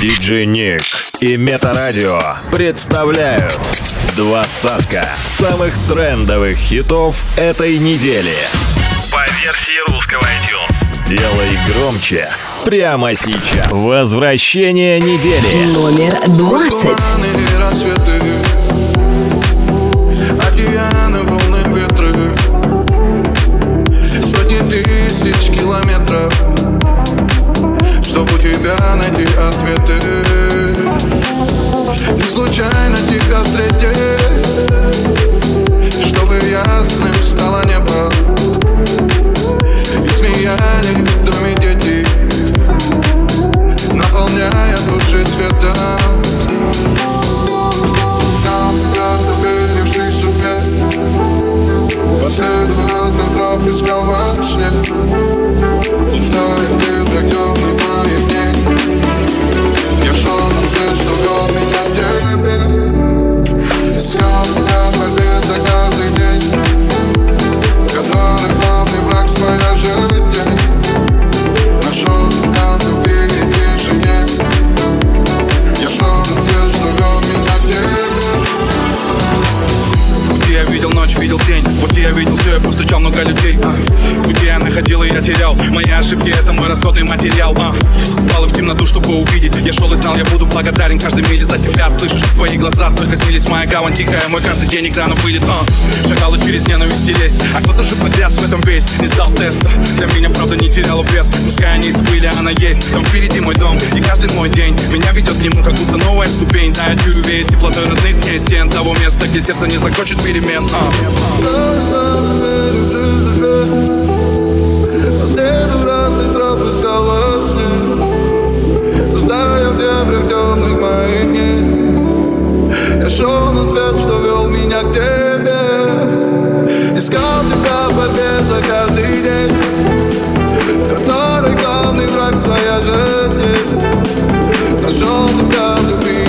Диджей Ник и Метарадио представляют двадцатка самых трендовых хитов этой недели. По версии русского iTunes. Делай громче прямо сейчас. Возвращение недели. Номер двадцать. Тебя Слышишь, твои глаза только снились. Моя гавань тихая, мой каждый день экрана выйдет а. Шагал и через ненависть и лезть А кто-то же погряз в этом весь Не сдал теста. Для меня правда не теряла вес. Пускай они забыли, она есть. Там впереди мой дом и каждый мой день. Меня ведет к нему, как будто новая ступень. Да, я чую весь теплотой родных мне стен Того места, где сердце не захочет перемен а. Дней Я шел на свет, что вел меня к тебе. Искал тебя в борьбе за каждый день. В которой главный враг своя жизнь. Нашел тебя в любви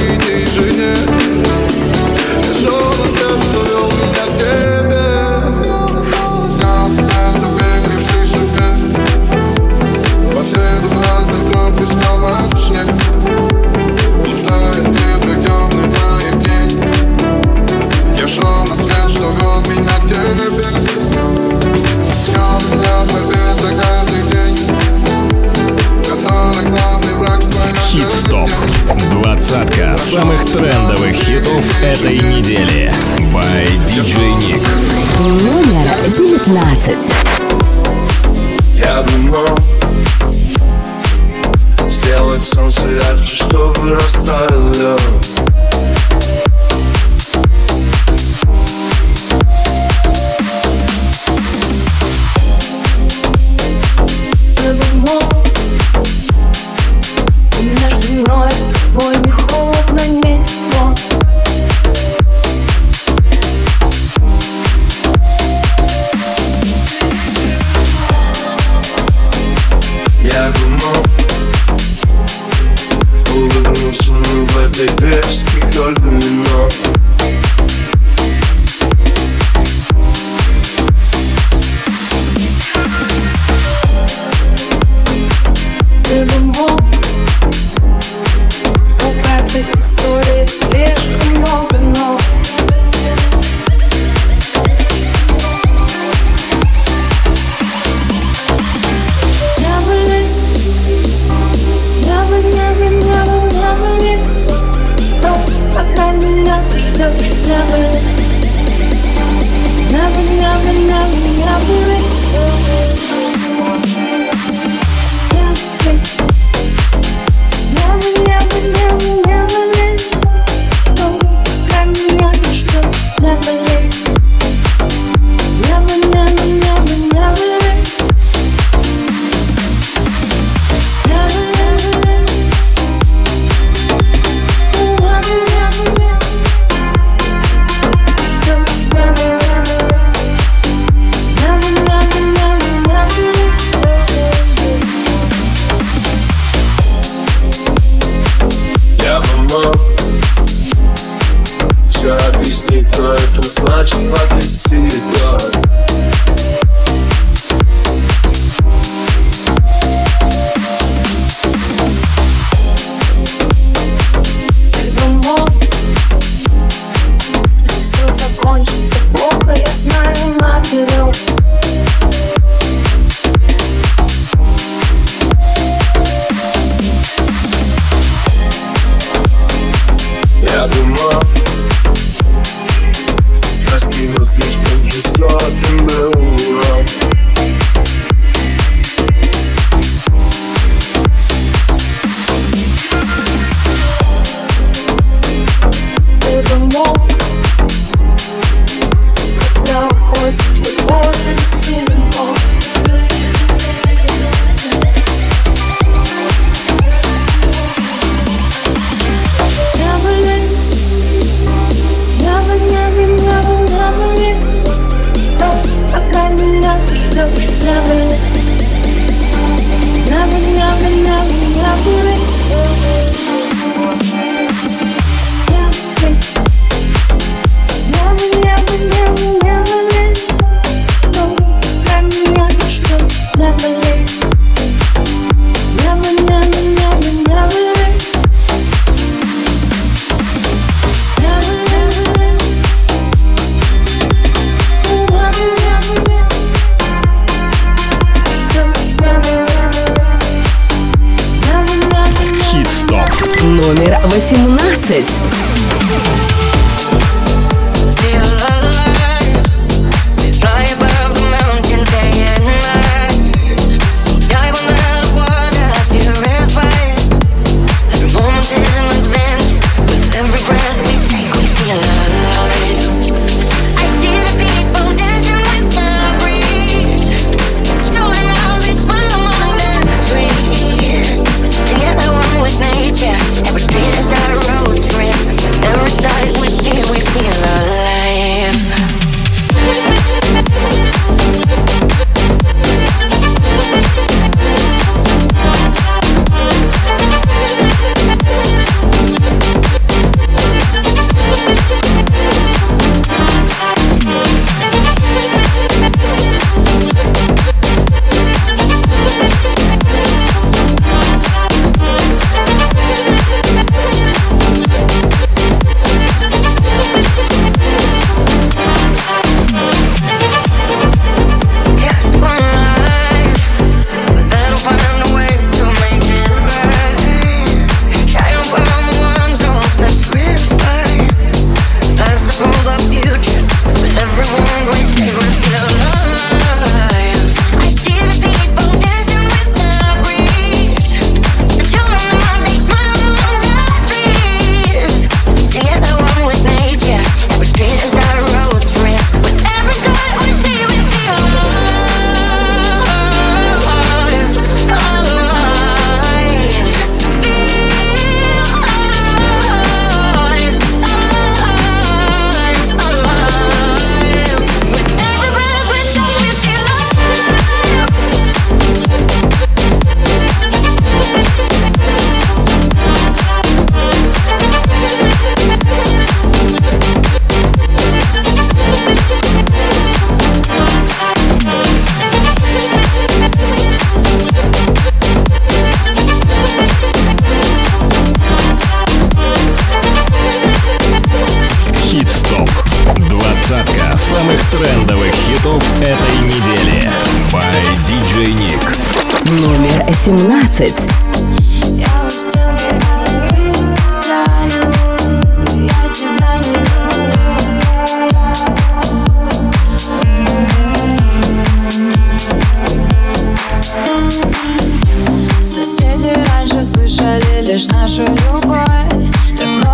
самых трендовых хитов этой недели. By DJ Ник. Номер девятнадцать. Я бы мог Сделать солнце ярче, чтобы растаял лед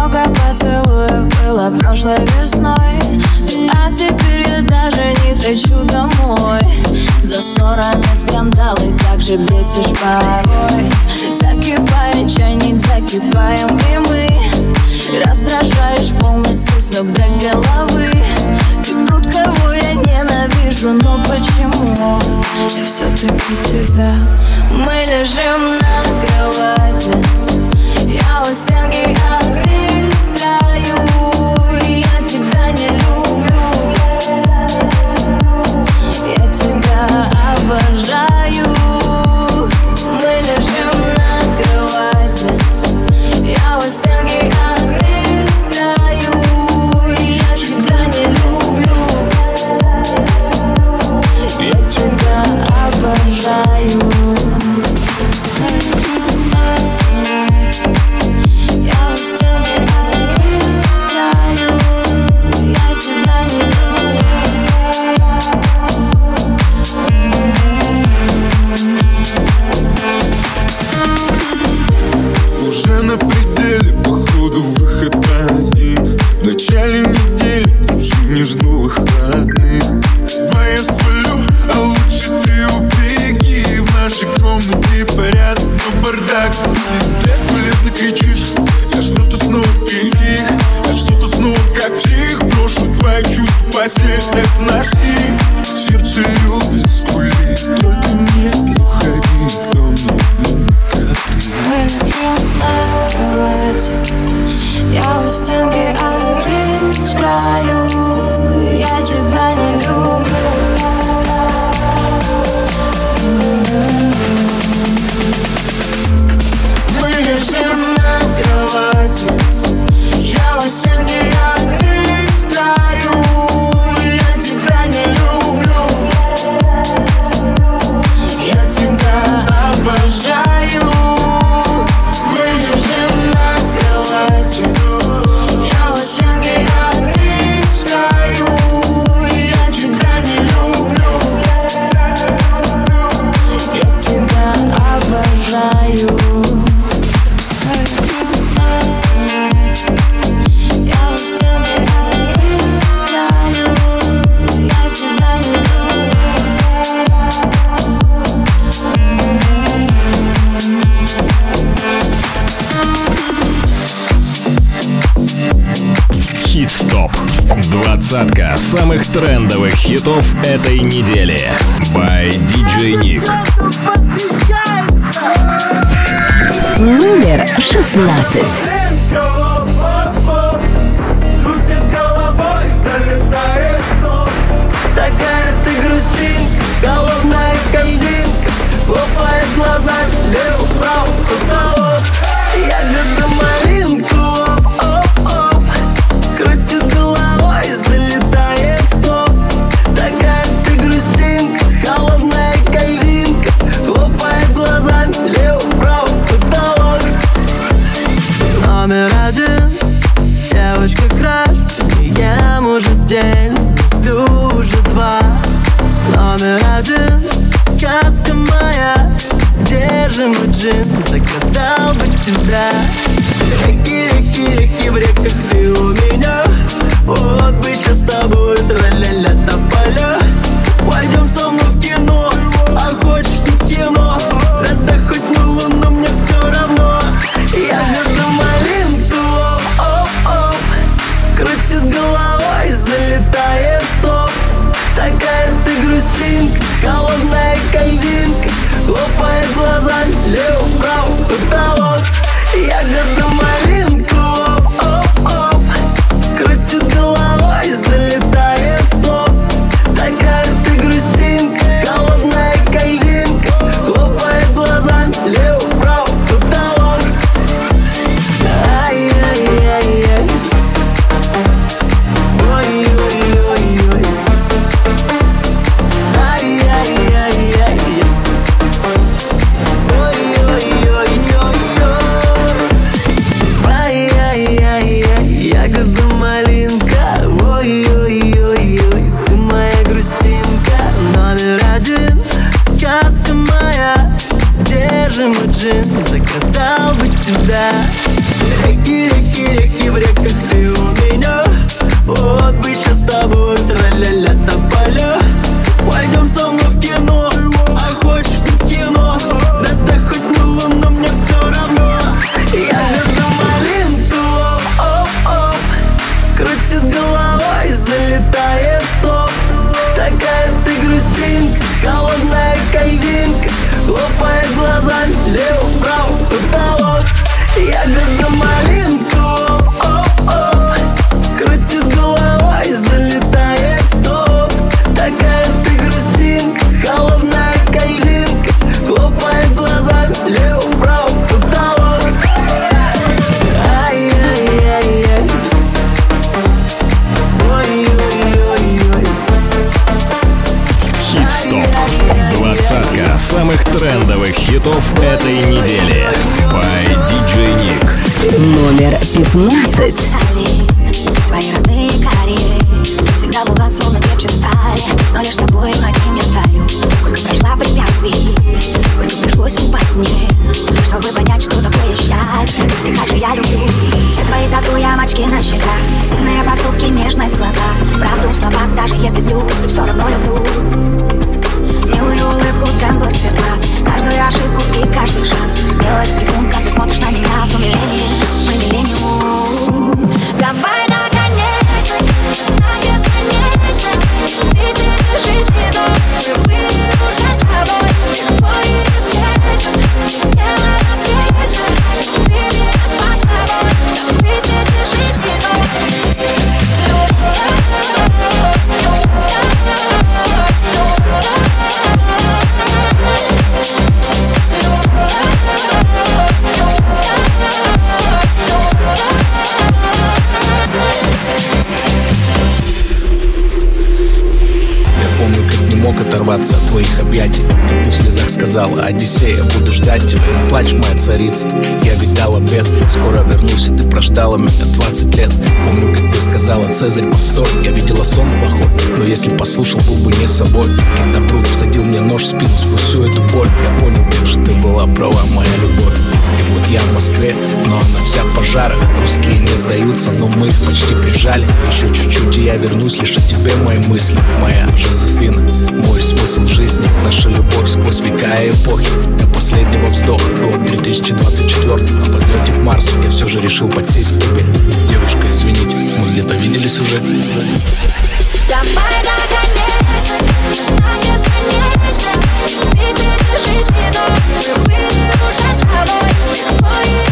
много поцелуев было прошлой весной. А теперь я даже не хочу домой. За ссорами скандалы, как же бесишь порой. Закипает чайник, закипаем и мы. Раздражаешь полностью с ног до головы. Ты тот, кого я ненавижу, но почему? Я все-таки тебя. Мы лежим на кровати. Я у стенки, а you. хитов этой недели. By DJ Nick. Номер шестнадцать. искал бы тебя Реки, реки, реки в реках ты у меня. Вот бы сейчас с тобой тра-ля-ля тополя. царица Я видал обед, скоро вернусь, и ты прождала меня 20 лет. Помню, как ты сказала, Цезарь, постой Я видела сон плохой, но если послушал, был бы не собой. Когда Брут всадил мне нож в спину сквозь всю эту боль Я понял, как же ты была права, Москве. Но она вся в пожарах Русские не сдаются, но мы их почти прижали. Еще чуть-чуть и я вернусь лишь от тебе мои мысли. Моя Жозефина, мой смысл жизни Наша любовь сквозь века и эпохи. До последнего вздоха Год 2024 на подлете к Марсу Я все же решил подсесть к тебе. Девушка, извините, мы где-то виделись уже. Давай наконец, наконец, жизни, но мы были уже с тобой.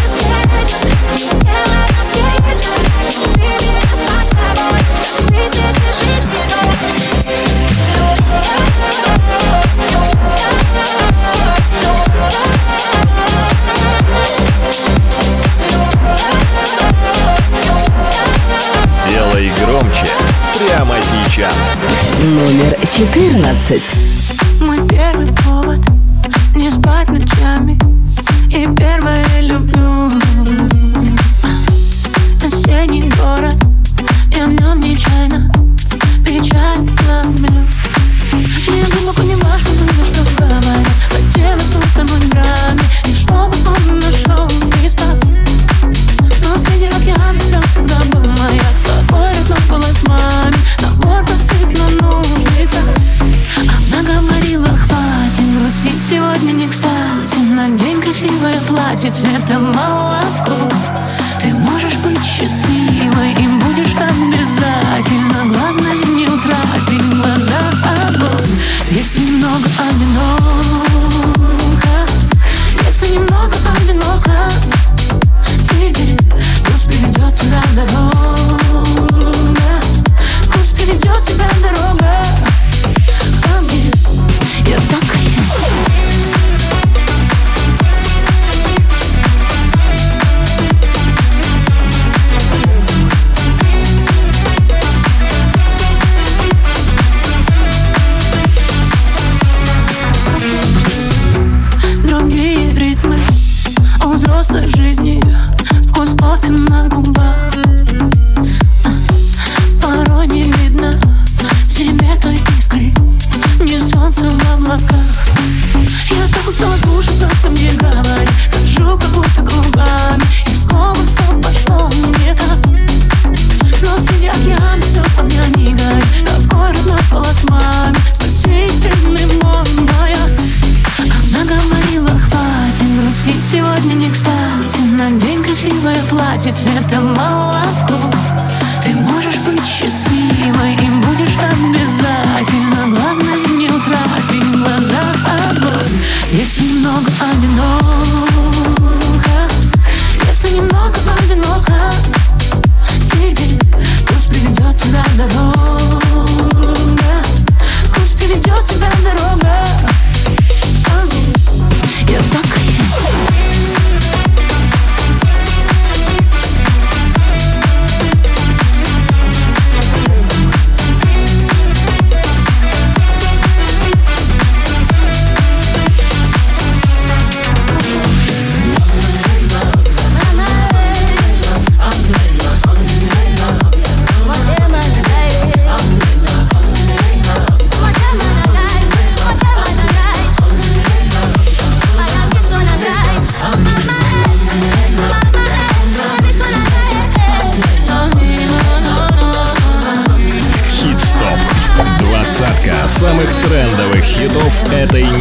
Номер четырнадцать. Мы первый красивое платье цвета молоко. Ты можешь быть счастливой и будешь обязательно. Главное не утратить глаза огонь Если немного одиноко Если немного одиноко. Ты перед, пусть приведет тебя домой этой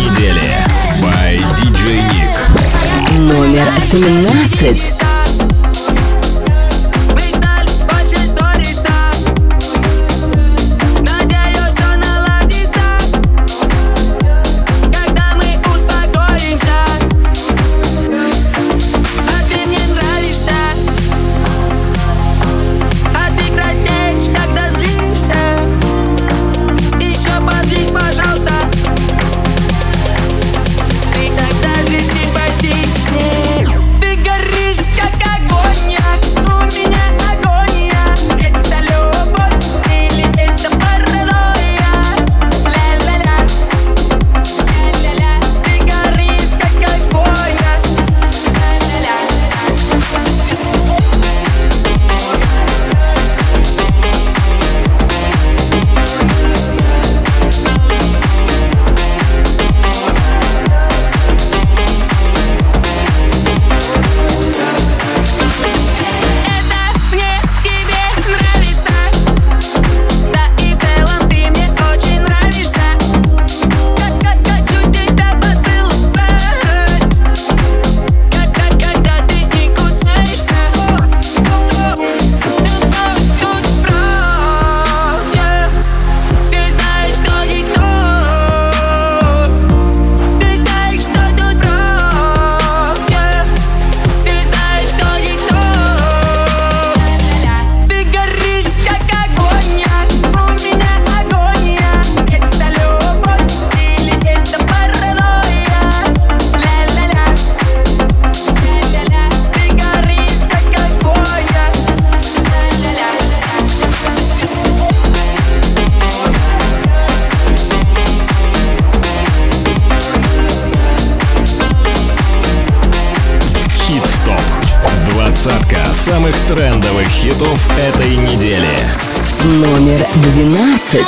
хитов этой недели. Номер двенадцать.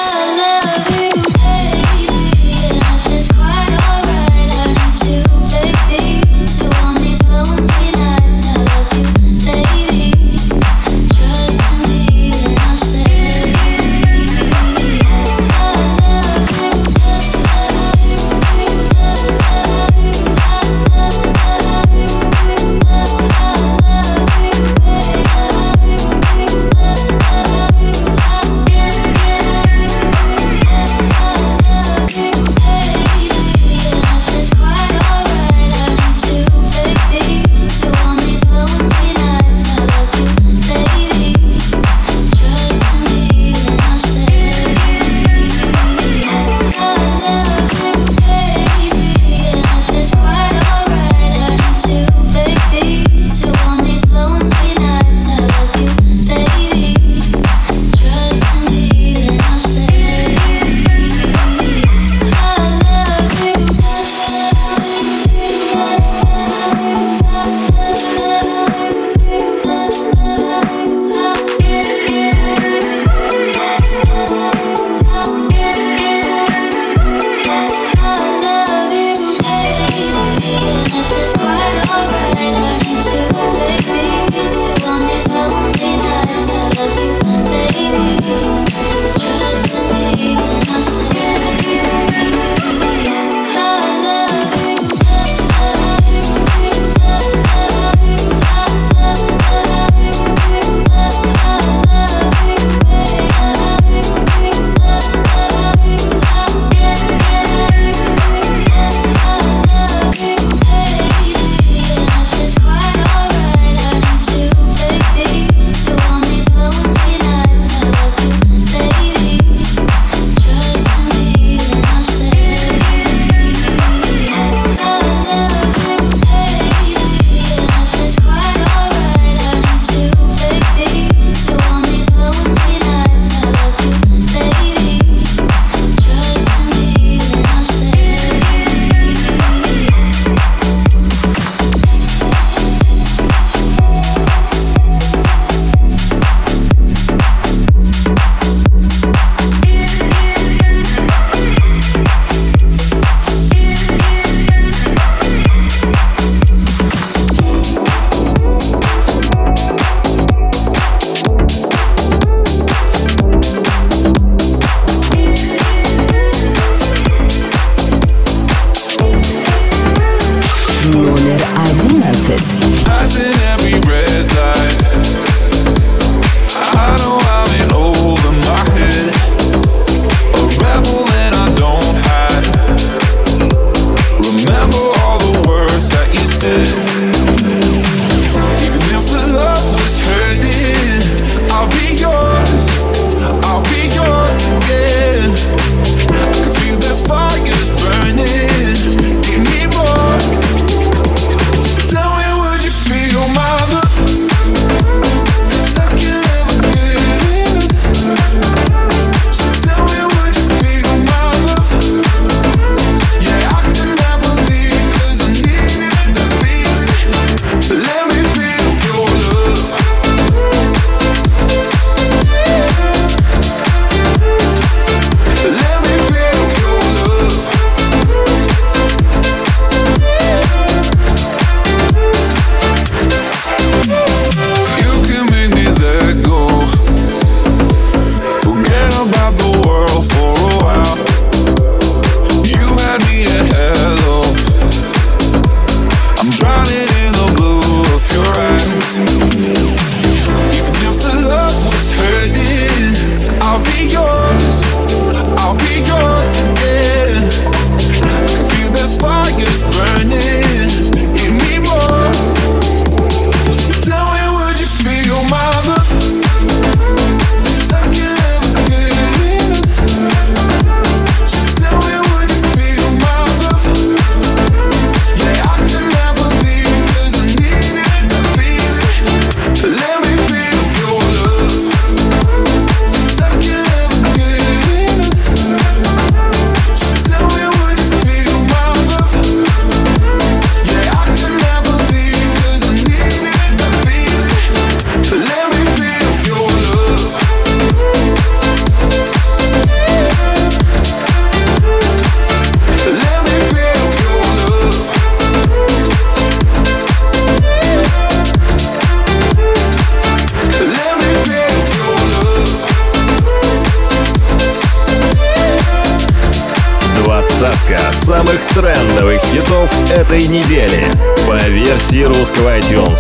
Трендовых хитов этой недели по версии русского iTunes.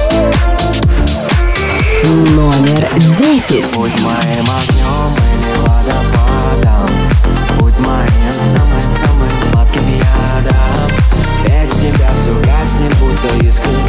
Номер десять. Будь моим огнем или водопадом Будь моим самым-самым сладким ядом Без тебя гаснет, будто искры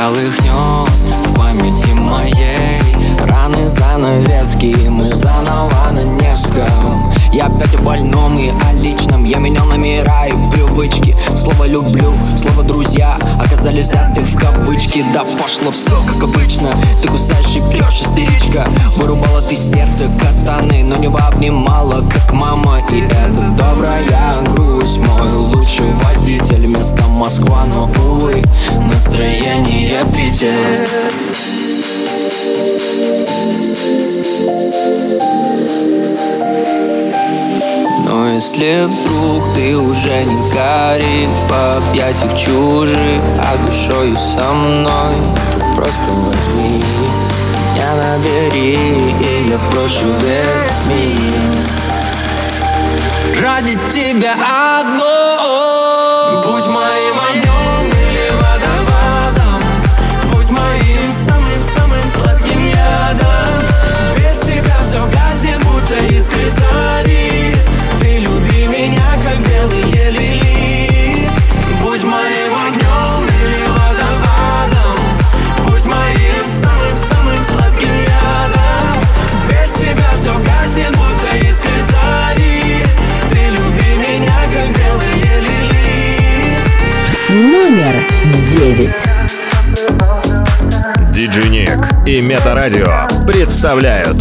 колыхнет в памяти моей. Раны занавески, мы заново на Невском. Я опять о больном и о личном Я менял номера и привычки. Слово «люблю», слово «друзья» Оказались взяты в кавычки. Да пошло все как обычно Ты кусаешь и пьешь, истеричка. Вырубала ты сердце катаны Но не обнимала, Москва, но, увы Настроение Питер. Но если вдруг ты уже не горишь В объятиях чужих, а душою со мной То просто возьми. Меня набери И я прошу весь мир Ради тебя одной и Метарадио представляют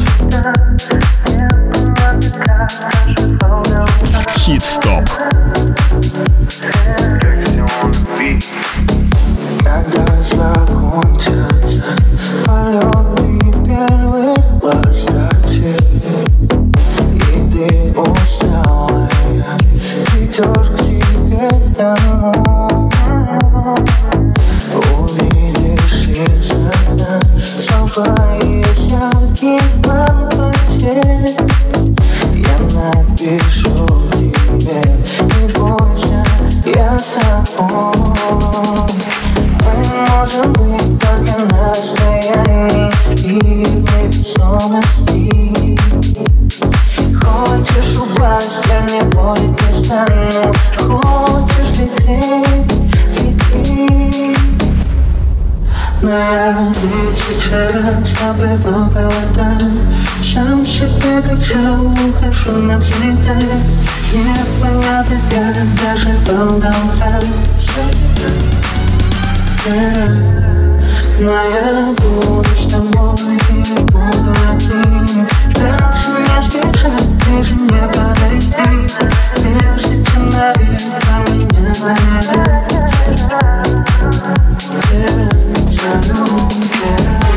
на взлетай Непонятно, как даже волна утра Но я буду с тобой и буду одним Дальше не сбежать, ближе не подойти Прежде чем навек меня наверять Не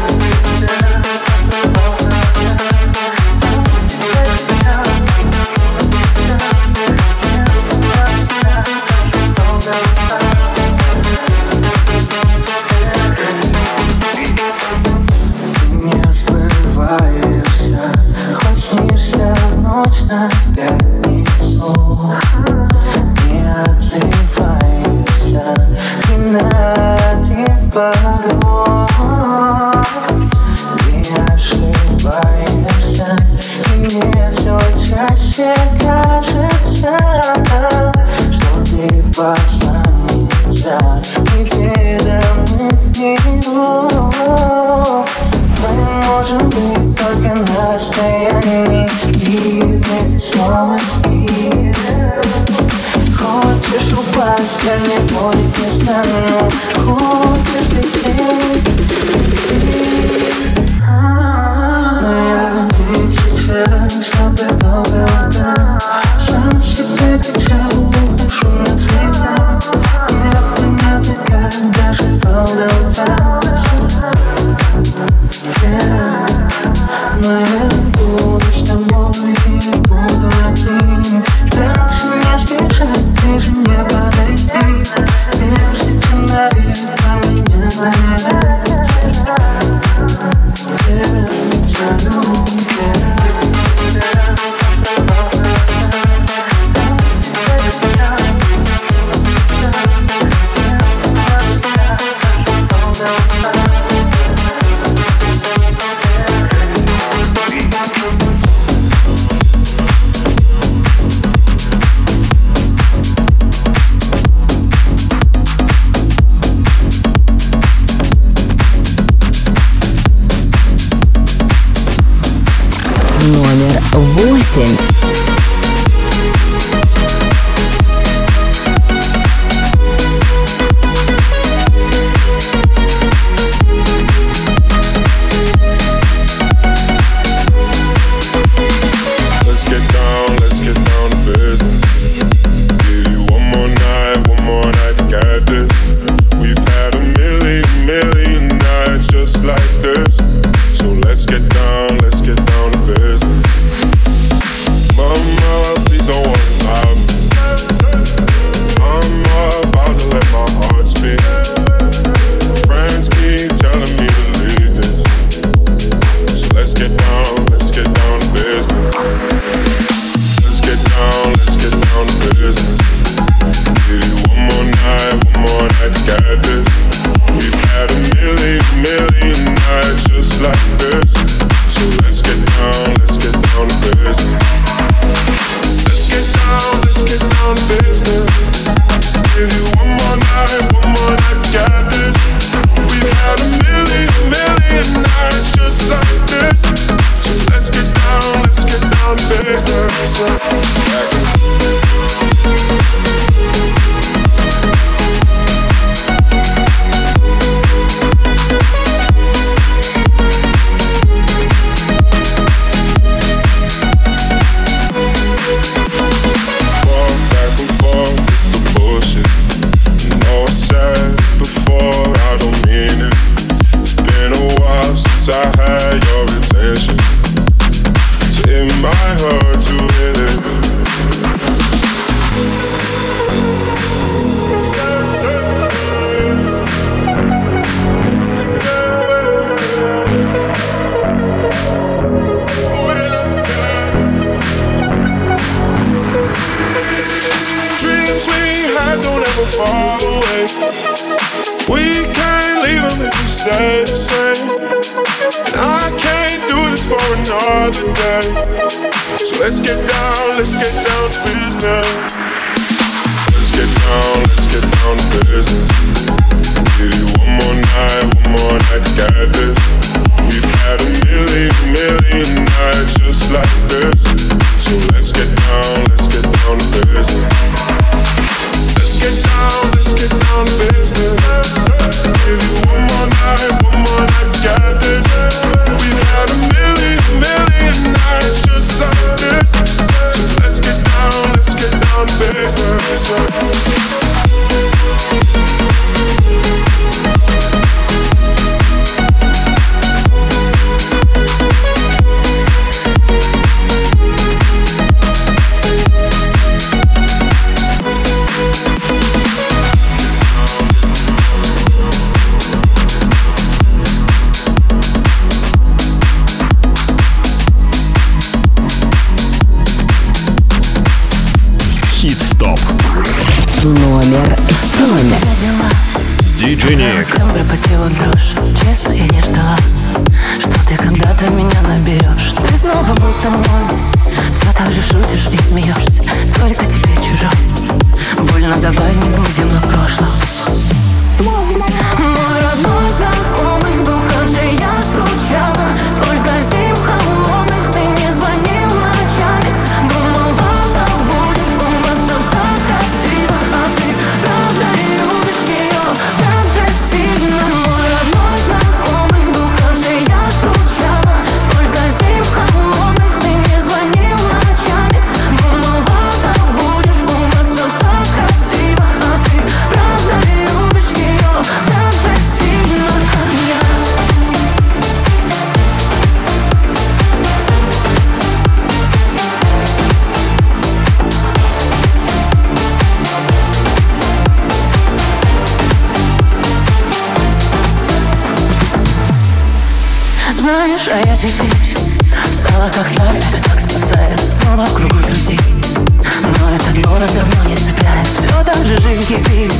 же жизнь кипит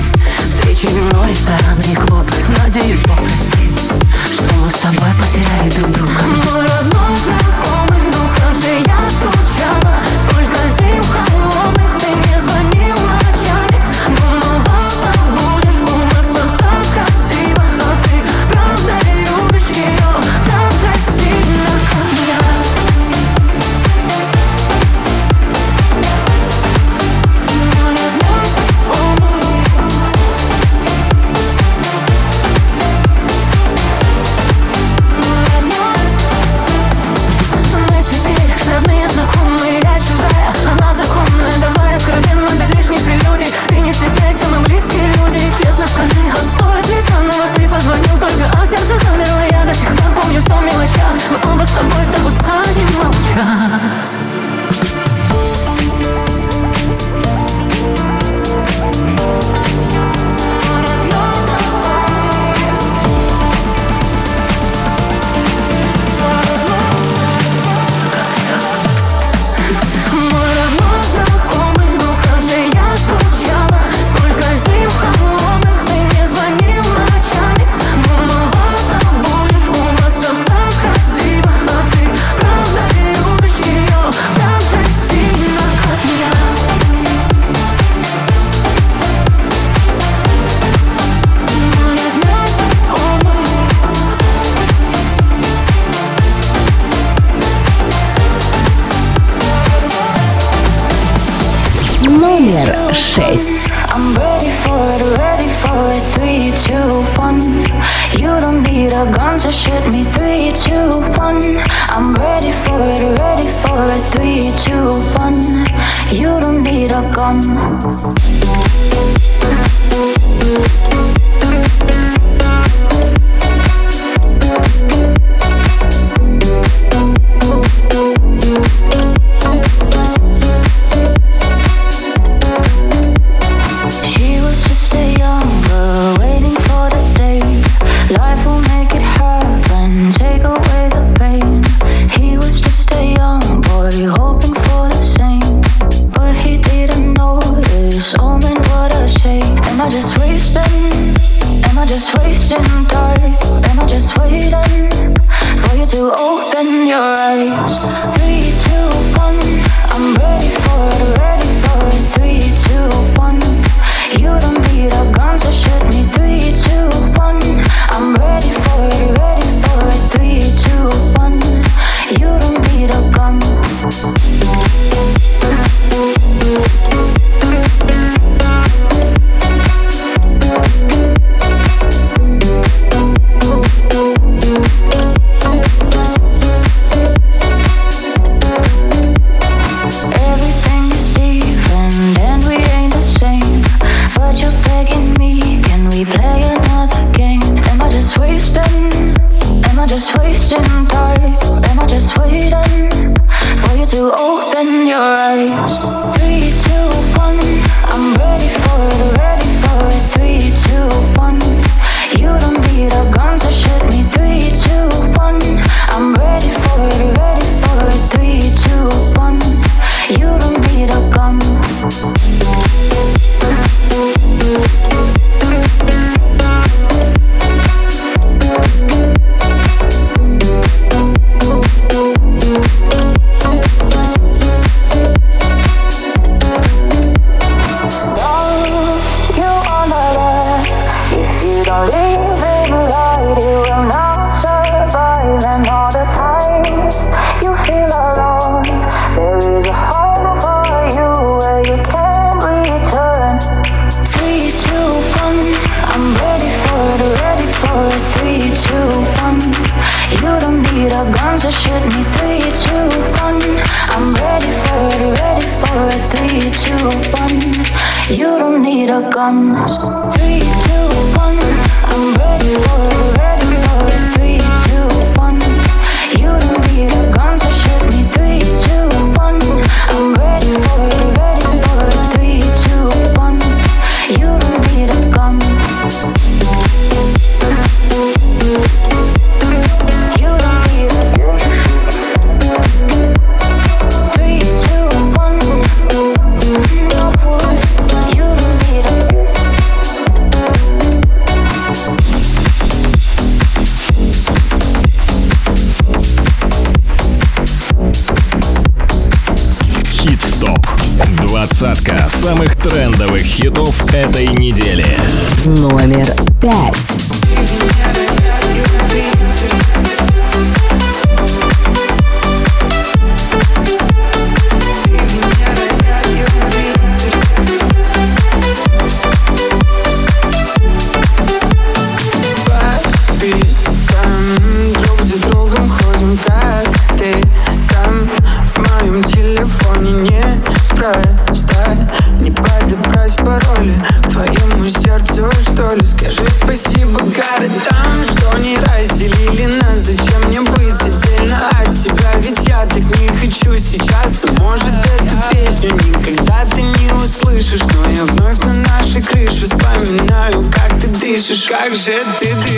Встречи вино, рестораны и клубы. Надеюсь, Бог простит Что мы с тобой потеряли друг друга Мой родной знакомый, но как же я тут? So shoot me three, two, one. I'm ready for it, ready for it. Three, two, one. You don't need a gun. quiero come. type shit. Did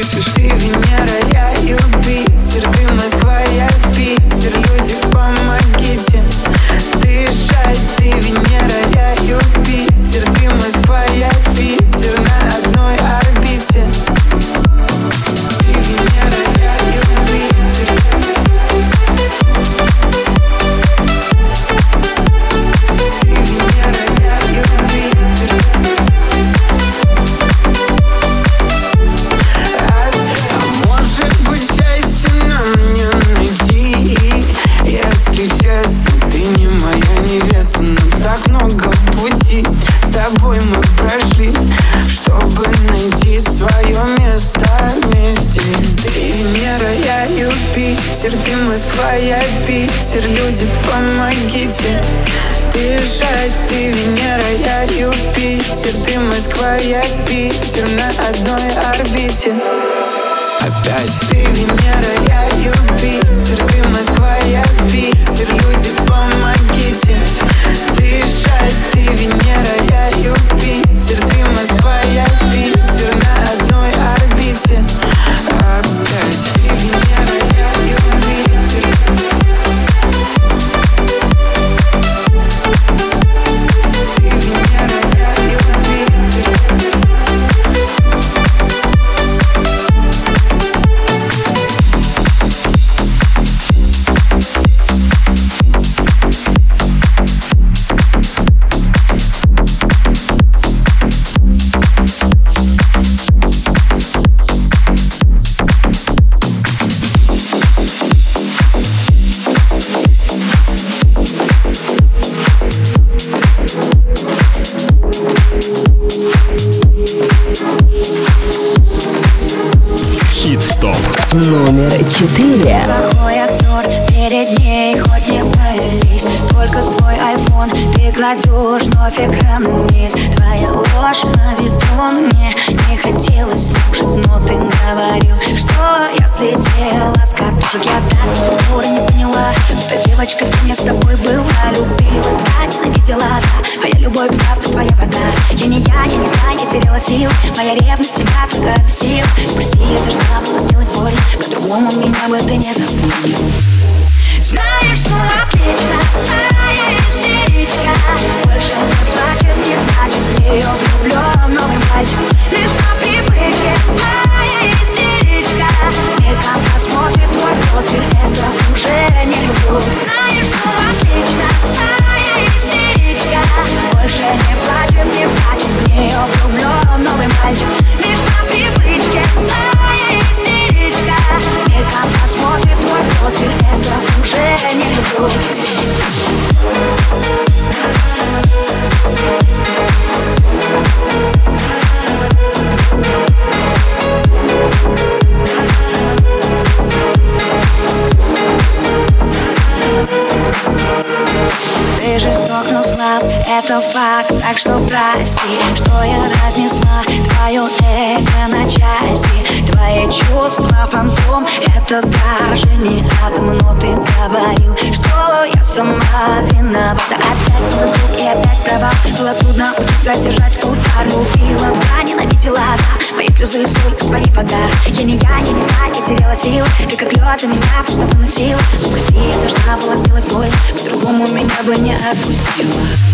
Так что прости, что я разнесла Твое эго на части. Твои чувства фантом Это даже не атом Но ты говорил, что я сама виновата. Опять твой друг и опять права. Было трудно задержать удар. Любила, да, ненавидела, да. Мои слезы, соль, твои вода Я не я, не я, я теряла силы. Ты как лед, и меня просто выносила. Ну прости, я должна была сделать боль. По-другому меня бы не отпустила.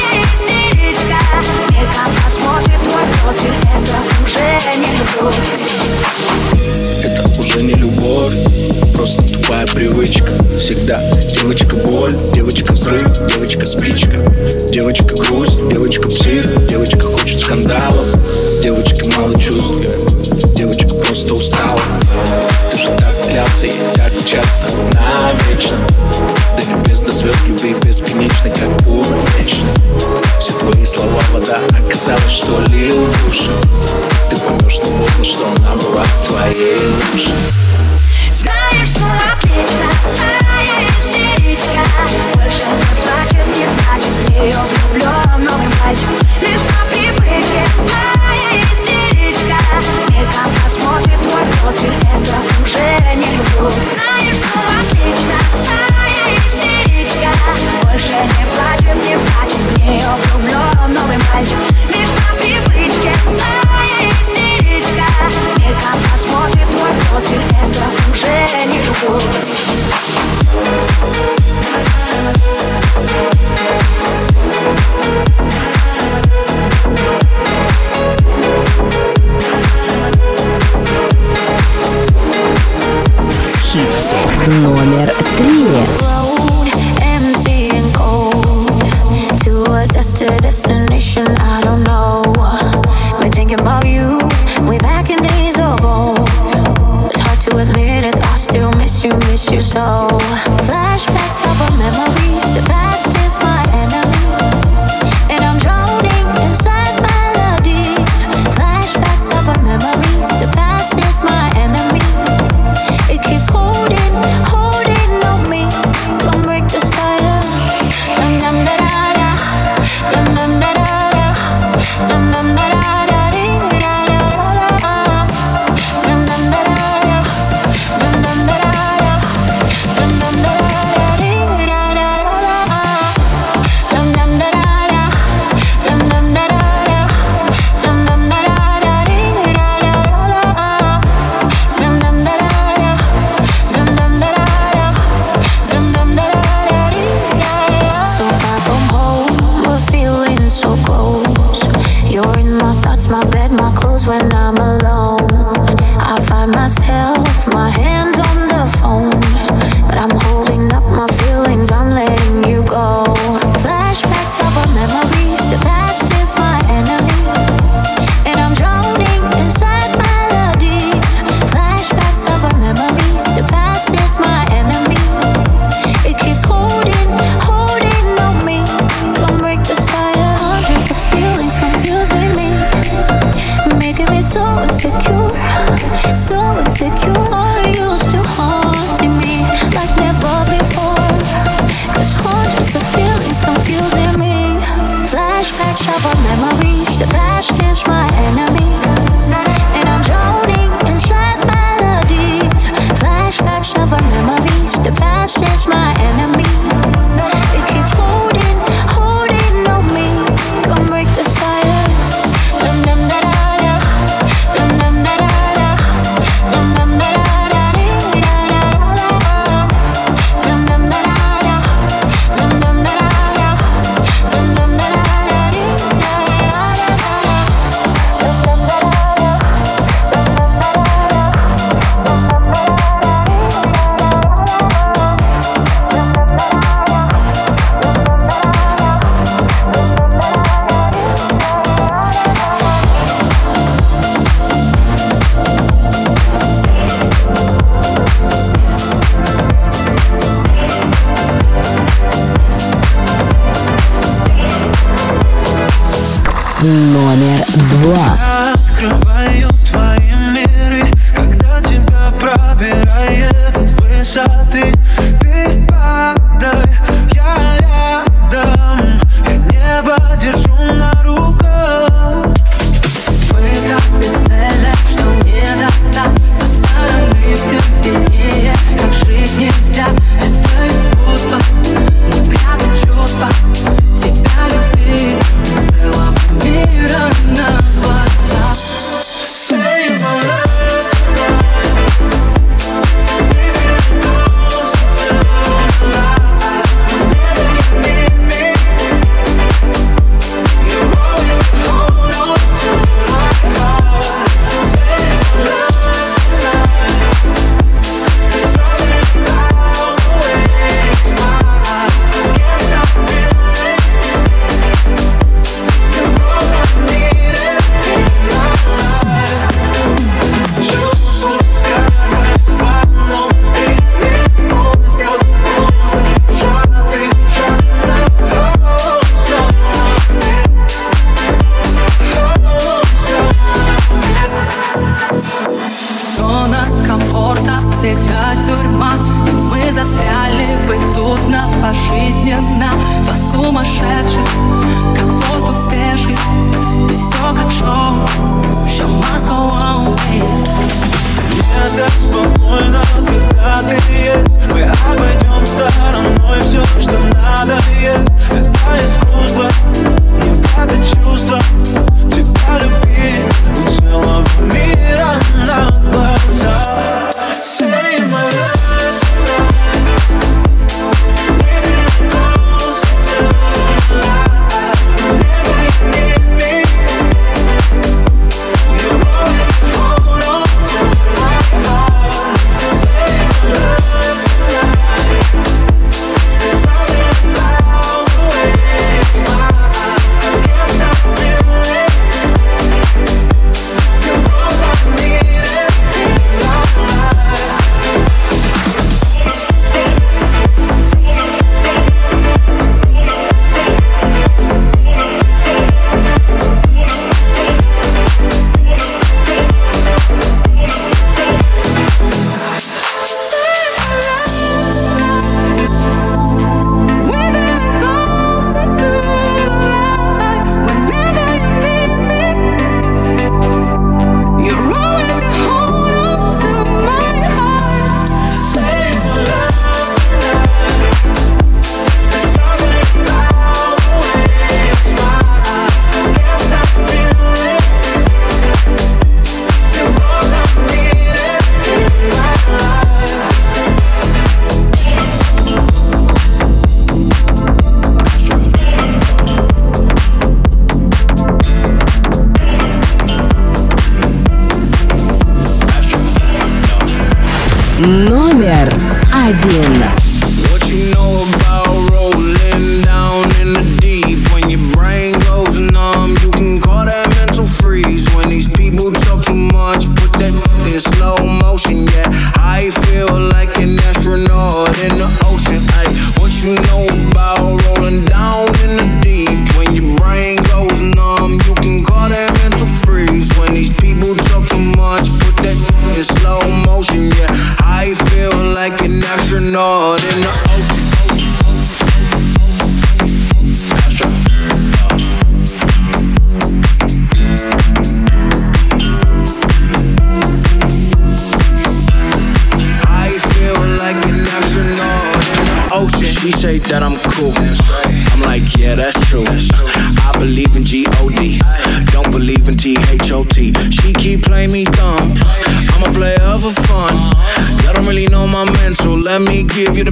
Это уже не любовь Это уже не любовь Просто тупая привычка. Всегда девочка боль Девочка взрыв, девочка спичка. Девочка грусть, девочка псих Девочка хочет скандалов. Девочка мало чувств Девочка просто устала. Ты же так трансляции. Как часто, навечно До небес до звезд любви бесконечно Как публично Все твои слова вода Оказалось, что лил души. Ты поймешь, что вот, что она была твоей лучшей Знаешь, что отлично, а я истеричка. Больше не плачет, не плачет, нее.